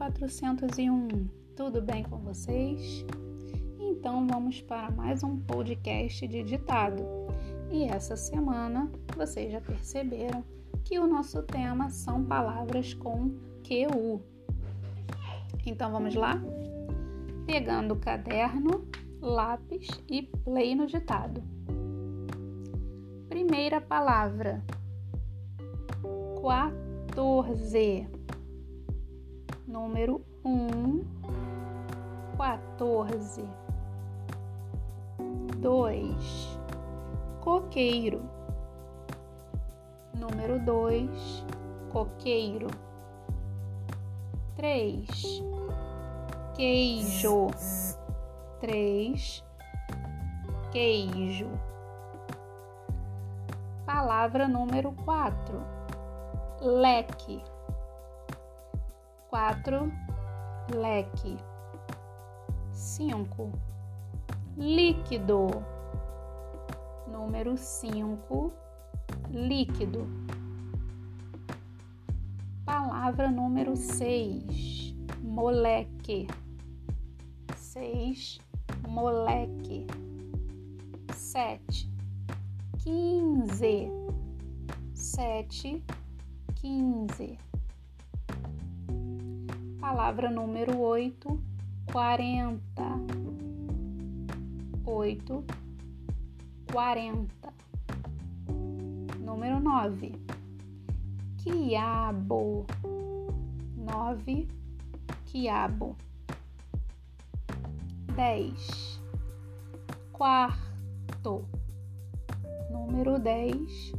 1401. Tudo bem com vocês? Então vamos para mais um podcast de ditado. E essa semana vocês já perceberam que o nosso tema são palavras com QU. Então vamos lá? Pegando caderno, lápis e play no ditado. Primeira palavra: 14 número um, quatorze, dois, coqueiro, número dois, coqueiro, três, queijo, três, queijo. Palavra número quatro, leque quatro, leque. Cinco, líquido. Número cinco, líquido. Palavra número seis, moleque. Seis, moleque. Sete, quinze. Sete, quinze Palavra número 8, 40. 8, 40. Número 9, quiabo. 9, quiabo. 10, quarto. Número 10,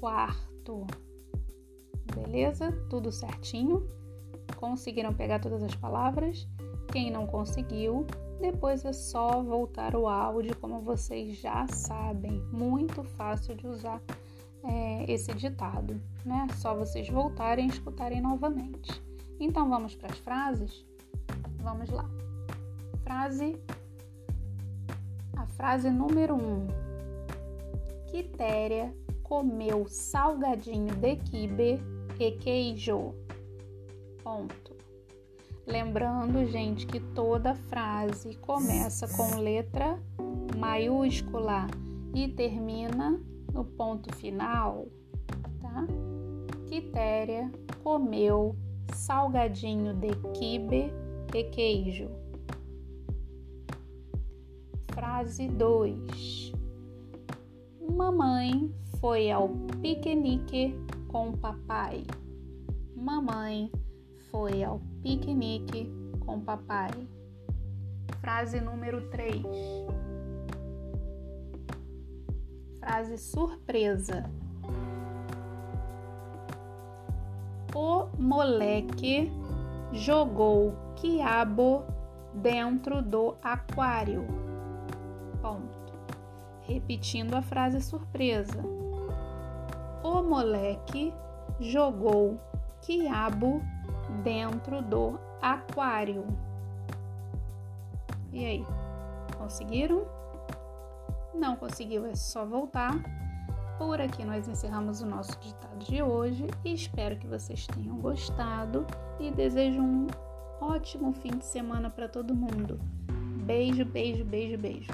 quarto. Beleza? Tudo certinho? Conseguiram pegar todas as palavras? Quem não conseguiu, depois é só voltar o áudio, como vocês já sabem. Muito fácil de usar é, esse ditado, né? Só vocês voltarem e escutarem novamente. Então vamos para as frases? Vamos lá. Frase. A frase número 1. Um. Quitéria comeu salgadinho de quibe e queijo. Ponto. Lembrando, gente, que toda frase começa com letra maiúscula e termina no ponto final, tá? Quitéria comeu salgadinho de quibe e queijo. Frase 2. Mamãe foi ao piquenique com papai. Mamãe foi ao piquenique com papai. Frase número 3. Frase surpresa. O moleque jogou quiabo dentro do aquário. Ponto. Repetindo a frase surpresa. O moleque jogou quiabo dentro do aquário. E aí, conseguiram? Não conseguiu, é só voltar. Por aqui nós encerramos o nosso ditado de hoje e espero que vocês tenham gostado e desejo um ótimo fim de semana para todo mundo. Beijo, beijo, beijo, beijo.